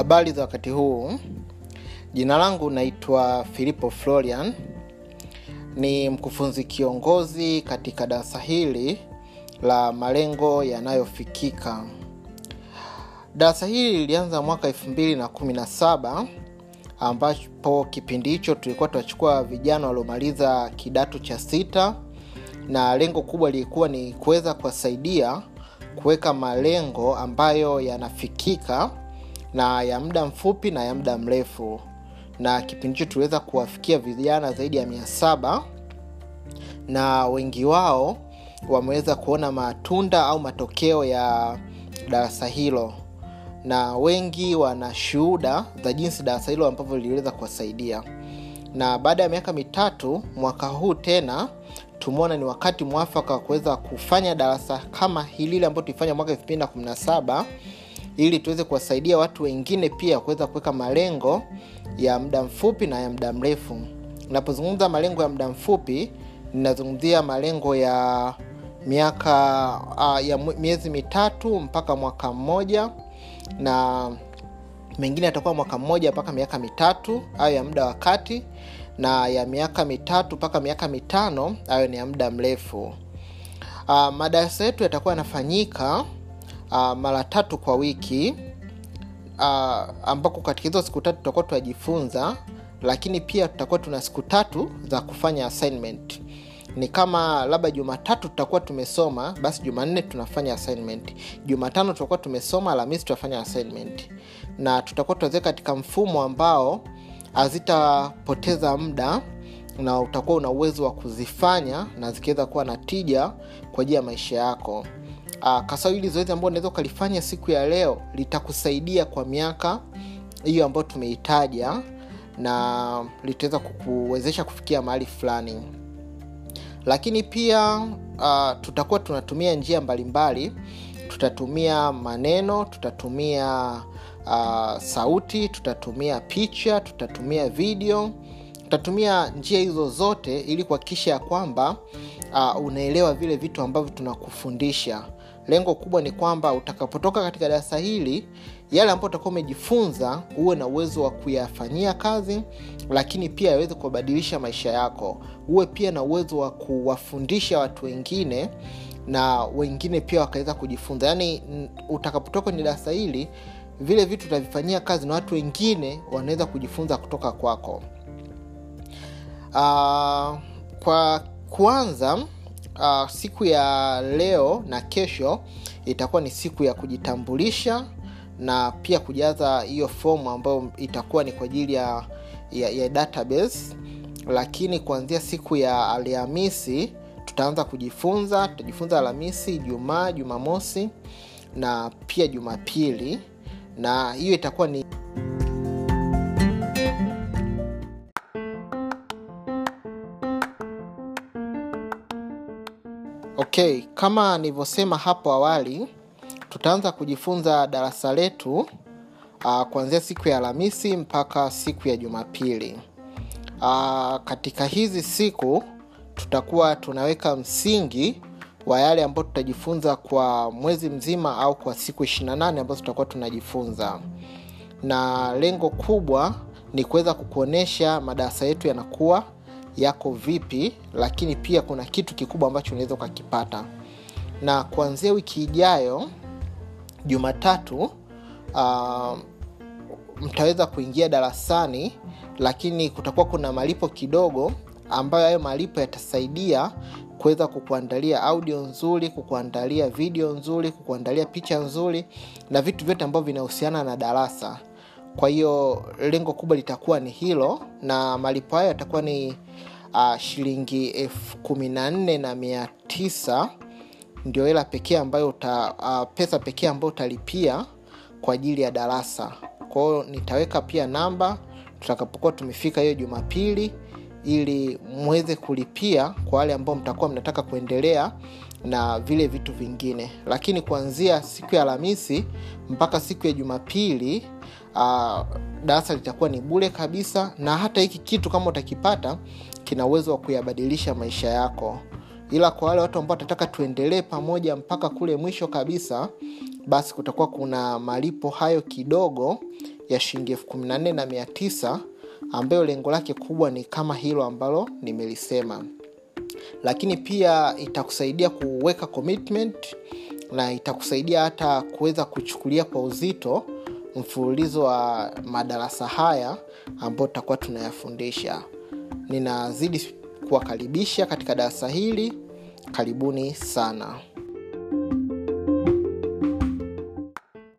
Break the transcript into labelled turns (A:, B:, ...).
A: Habari za wakati huu. Jina langu naitwa Filipo Florian, ni mkufunzi kiongozi katika darasa hili la malengo yanayofikika. Darasa hili lilianza mwaka 2017 ambapo kipindi hicho tulikuwa tunachukua vijana waliomaliza kidato cha sita, na lengo kubwa lilikuwa ni kuweza kuwasaidia kuweka malengo ambayo yanafikika na ya muda mfupi na ya muda mrefu. Na kipindi hicho tuliweza kuwafikia vijana zaidi ya mia saba. Na wengi wao wameweza kuona matunda au matokeo ya darasa hilo. Na wengi wana shuhuda za jinsi darasa hilo ambavyo liliweza kuwasaidia. Na baada ya miaka mitatu mwaka huu tena tumeona ni wakati mwafaka wa kuweza kufanya darasa kama hili ambayo tulifanya mwaka 217 ili tuweze kuwasaidia watu wengine pia kuweza kuweka malengo ya muda mfupi na ya muda mrefu. Napozungumza malengo ya muda mfupi ninazungumzia malengo ya miaka uh, ya miezi mitatu mpaka mwaka mmoja na mengine yatakuwa mwaka mmoja mpaka miaka mitatu ayo ya muda wa kati na ya miaka mitatu mpaka miaka mitano ayo ni ya muda mrefu. Uh, madarasa yetu yatakuwa yanafanyika uh, mara tatu kwa wiki uh, ambako katika hizo siku tatu tutakuwa tunajifunza lakini pia tutakuwa tuna siku tatu za kufanya assignment. Ni kama labda jumatatu tutakuwa tumesoma basi jumanne tunafanya assignment. Jumatano tutakuwa tumesoma alhamisi tutafanya assignment. Na tutakuwa tunaziweka katika mfumo ambao hazitapoteza muda na utakuwa una uwezo wa kuzifanya na zikiweza kuwa na tija kwa ajili ya maisha yako uh, kasau hili zoezi ambao unaweza ukalifanya siku ya leo litakusaidia kwa miaka hiyo ambayo tumeitaja na litaweza kukuwezesha kufikia mahali fulani. Lakini pia uh, tutakuwa tunatumia njia mbalimbali. Tutatumia maneno tutatumia uh, sauti tutatumia picha tutatumia video. Tutatumia njia hizo zote ili kuhakikisha ya kwamba uh, unaelewa vile vitu ambavyo tunakufundisha lengo kubwa ni kwamba utakapotoka katika darasa hili yale ambayo utakuwa umejifunza uwe na uwezo wa kuyafanyia kazi lakini pia yaweze kuwabadilisha maisha yako. Uwe pia na uwezo wa kuwafundisha watu wengine na wengine pia wakaweza kujifunza. Yaani utakapotoka kwenye darasa hili vile vitu utavifanyia kazi na watu wengine wanaweza kujifunza kutoka kwako. Uh, kwa kwanza uh, siku ya leo na kesho itakuwa ni siku ya kujitambulisha na pia kujaza hiyo fomu ambayo itakuwa ni kwa ajili ya, ya, ya database. Lakini kuanzia siku ya alhamisi tutaanza kujifunza tutajifunza alhamisi jumaa jumamosi na pia jumapili. Na hiyo itakuwa ni okay kama nilivyosema hapo awali tutaanza kujifunza darasa letu uh, kuanzia siku ya alhamisi mpaka siku ya jumapili. Uh, katika hizi siku tutakuwa tunaweka msingi wa yale ambayo tutajifunza kwa mwezi mzima au kwa siku 28 ambazo tutakuwa tunajifunza. Na lengo kubwa ni kuweza kukuonyesha madarasa yetu yanakuwa yako vipi lakini pia kuna kitu kikubwa ambacho unaweza ukakipata. Na kuanzia wiki ijayo jumatatu uh, mtaweza kuingia darasani lakini kutakuwa kuna malipo kidogo ambayo hayo malipo yatasaidia kuweza kukuandalia audio nzuri kukuandalia video nzuri kukuandalia picha nzuri na vitu vyote ambavyo vinahusiana na darasa kwa hiyo lengo kubwa litakuwa ni hilo na malipo hayo yatakuwa ni uh, shilingi elfu kumi na nne na mia tisa. Ndio hela pekee ambayo uta, uh, pesa pekee ambayo utalipia kwa ajili ya darasa. Kwao nitaweka pia namba tutakapokuwa tumefika hiyo jumapili ili mweze kulipia kwa wale ambao mtakuwa mnataka kuendelea na vile vitu vingine. Lakini kuanzia siku ya alhamisi mpaka siku ya jumapili Ah, darasa litakuwa ni bure kabisa na hata hiki kitu kama utakipata kina uwezo wa kuyabadilisha maisha yako. Ila kwa wale watu ambao watataka tuendelee pamoja mpaka kule mwisho kabisa basi kutakuwa kuna malipo hayo kidogo ya shilingi elfu kumi na nne na mia tisa ambayo lengo lake kubwa ni kama hilo ambalo nimelisema. Lakini pia itakusaidia kuweka commitment na itakusaidia hata kuweza kuchukulia kwa uzito mfululizo wa madarasa haya ambayo tutakuwa tunayafundisha. Ninazidi kuwakaribisha katika darasa hili. Karibuni sana.